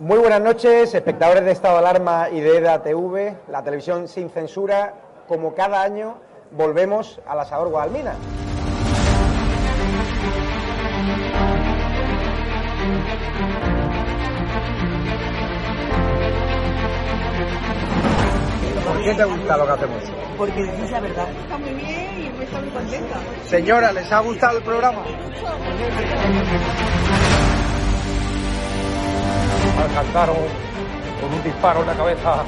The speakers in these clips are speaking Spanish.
Muy buenas noches, espectadores de Estado de Alarma y de EDA TV, la televisión sin censura. Como cada año, volvemos al asador Guadalmina. ¿Por qué te gusta lo que hacemos? Porque decís la verdad. Está muy bien y me está muy contenta. Señora, ¿les ha gustado el programa? alcanzaron con un disparo en la cabeza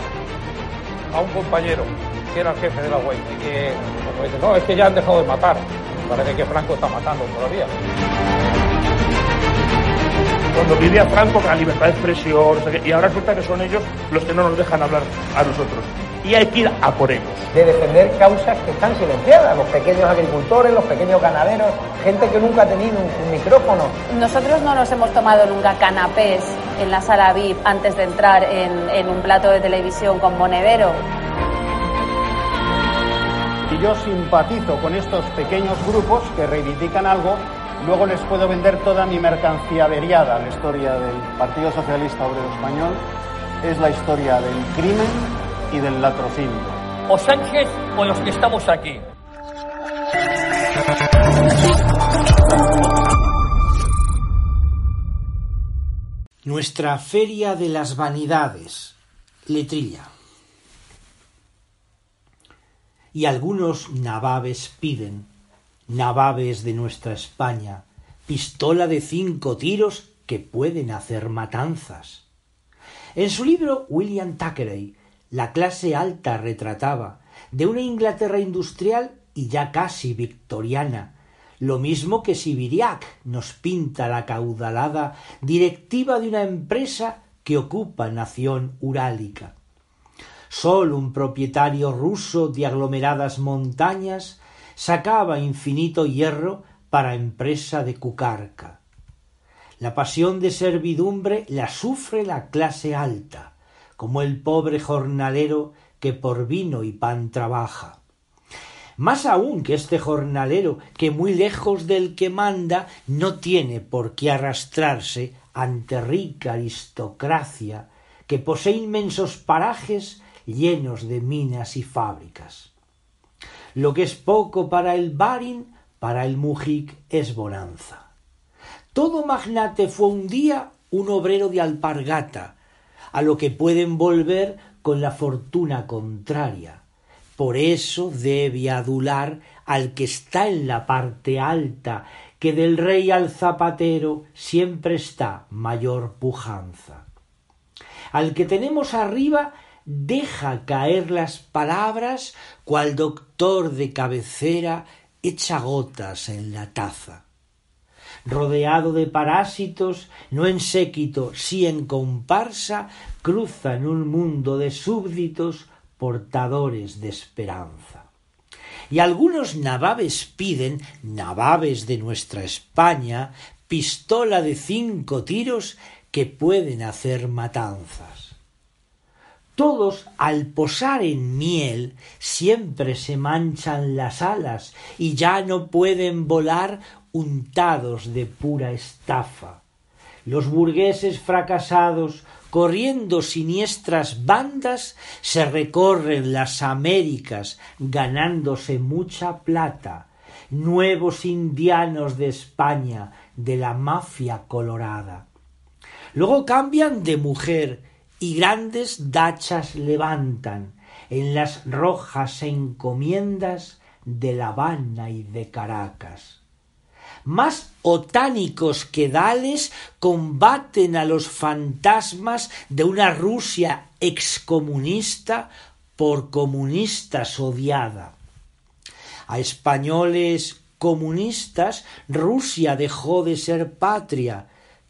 a un compañero que era el jefe de la UEI y que como dice, no, es que ya han dejado de matar. Parece que Franco está matando todavía. Cuando vivía Franco, la libertad de expresión, y ahora resulta que son ellos los que no nos dejan hablar a nosotros. Y hay que ir a por ellos. De defender causas que están silenciadas, los pequeños agricultores, los pequeños ganaderos, gente que nunca ha tenido un, un micrófono. Nosotros no nos hemos tomado nunca canapés en la sala VIP antes de entrar en, en un plato de televisión con monedero. Y yo simpatizo con estos pequeños grupos que reivindican algo, luego les puedo vender toda mi mercancía averiada. La historia del Partido Socialista Obrero Español es la historia del crimen y del latrocinio. O Sánchez o los que estamos aquí. Nuestra Feria de las Vanidades. Letrilla. Y algunos nababes piden, nababes de nuestra España, pistola de cinco tiros que pueden hacer matanzas. En su libro William Thackeray, la clase alta retrataba de una Inglaterra industrial y ya casi victoriana, lo mismo que Sibiriac nos pinta la caudalada directiva de una empresa que ocupa nación urálica. Sólo un propietario ruso de aglomeradas montañas sacaba infinito hierro para empresa de cucarca. La pasión de servidumbre la sufre la clase alta, como el pobre jornalero que por vino y pan trabaja. Más aún que este jornalero que muy lejos del que manda no tiene por qué arrastrarse ante rica aristocracia que posee inmensos parajes llenos de minas y fábricas. Lo que es poco para el barin, para el mujic es bonanza. Todo magnate fue un día un obrero de alpargata, a lo que pueden volver con la fortuna contraria. Por eso debe adular al que está en la parte alta, que del rey al zapatero siempre está mayor pujanza. Al que tenemos arriba deja caer las palabras cual doctor de cabecera echa gotas en la taza. Rodeado de parásitos, no en séquito, sí en comparsa, cruza en un mundo de súbditos portadores de esperanza. Y algunos nababes piden, nababes de nuestra España, pistola de cinco tiros que pueden hacer matanzas. Todos al posar en miel siempre se manchan las alas y ya no pueden volar untados de pura estafa. Los burgueses fracasados, corriendo siniestras bandas, se recorren las Américas ganándose mucha plata, nuevos indianos de España, de la mafia colorada. Luego cambian de mujer y grandes dachas levantan en las rojas encomiendas de La Habana y de Caracas. Más otánicos que dales combaten a los fantasmas de una Rusia excomunista por comunistas odiada. A españoles comunistas Rusia dejó de ser patria,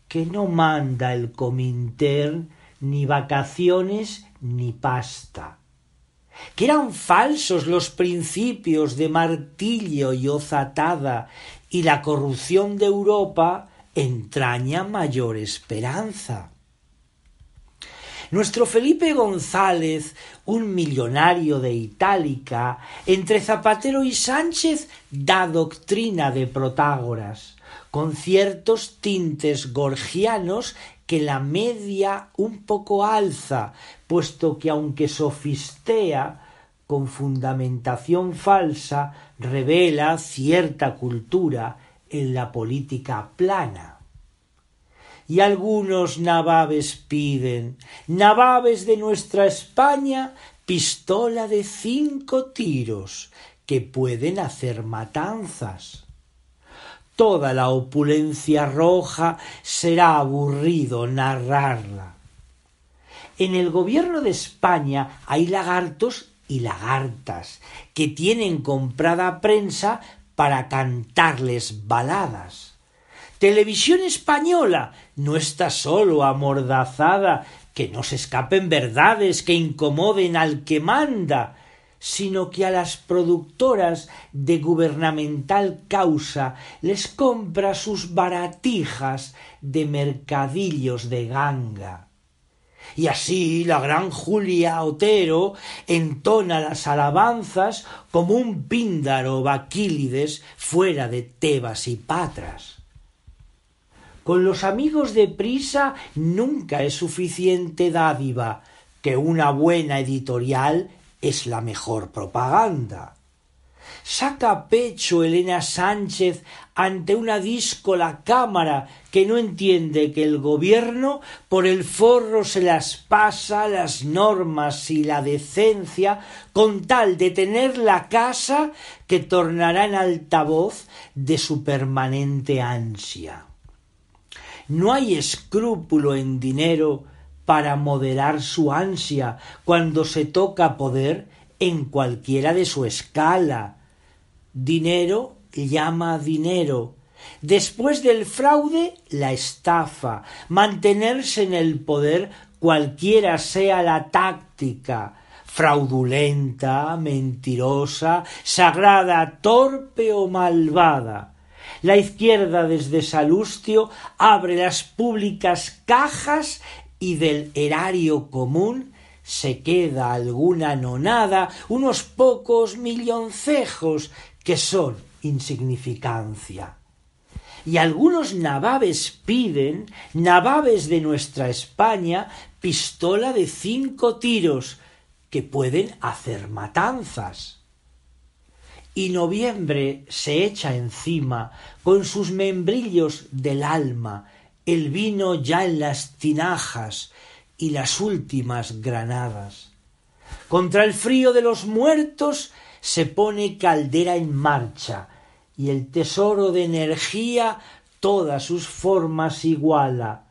que no manda el Comintern ni vacaciones ni pasta. Que eran falsos los principios de martillo y ozatada y la corrupción de Europa entraña mayor esperanza. Nuestro Felipe González, un millonario de Itálica, entre Zapatero y Sánchez da doctrina de Protágoras, con ciertos tintes gorgianos que la media un poco alza, puesto que aunque sofistea, con fundamentación falsa, revela cierta cultura en la política plana y algunos nababes piden, nababes de nuestra España, pistola de cinco tiros, que pueden hacer matanzas. Toda la opulencia roja será aburrido narrarla. En el gobierno de España hay lagartos y lagartas que tienen comprada prensa para cantarles baladas. Televisión española no está solo amordazada, que no se escapen verdades que incomoden al que manda, sino que a las productoras de gubernamental causa les compra sus baratijas de mercadillos de ganga. Y así la gran Julia Otero entona las alabanzas como un píndaro Baquílides fuera de Tebas y Patras. Con los amigos de prisa nunca es suficiente dádiva, que una buena editorial es la mejor propaganda. Saca pecho Elena Sánchez ante una díscola cámara que no entiende que el gobierno por el forro se las pasa las normas y la decencia con tal de tener la casa que tornará en altavoz de su permanente ansia. No hay escrúpulo en dinero para moderar su ansia cuando se toca poder en cualquiera de su escala. Dinero llama dinero. Después del fraude, la estafa. Mantenerse en el poder cualquiera sea la táctica fraudulenta, mentirosa, sagrada, torpe o malvada. La izquierda desde Salustio abre las públicas cajas y del erario común se queda alguna nonada, unos pocos milloncejos que son insignificancia. Y algunos nababes piden, nababes de nuestra España, pistola de cinco tiros, que pueden hacer matanzas y noviembre se echa encima con sus membrillos del alma el vino ya en las tinajas y las últimas granadas. Contra el frío de los muertos se pone caldera en marcha y el tesoro de energía todas sus formas iguala.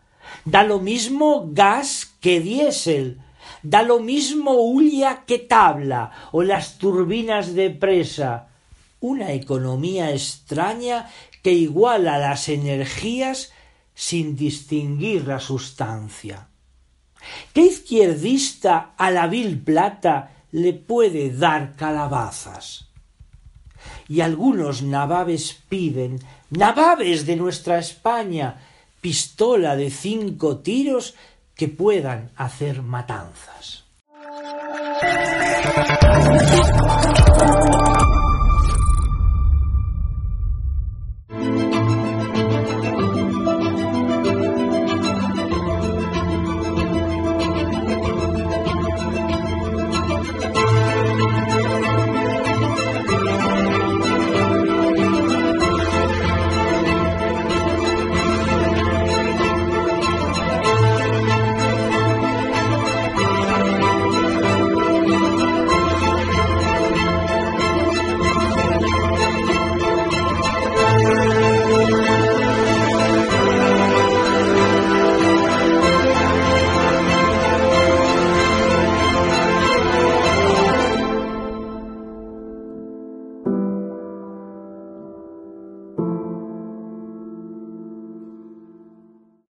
Da lo mismo gas que diésel, da lo mismo hulla que tabla o las turbinas de presa una economía extraña que iguala las energías sin distinguir la sustancia. ¿Qué izquierdista a la vil plata le puede dar calabazas? Y algunos nababes piden, nababes de nuestra España, pistola de cinco tiros que puedan hacer matanzas.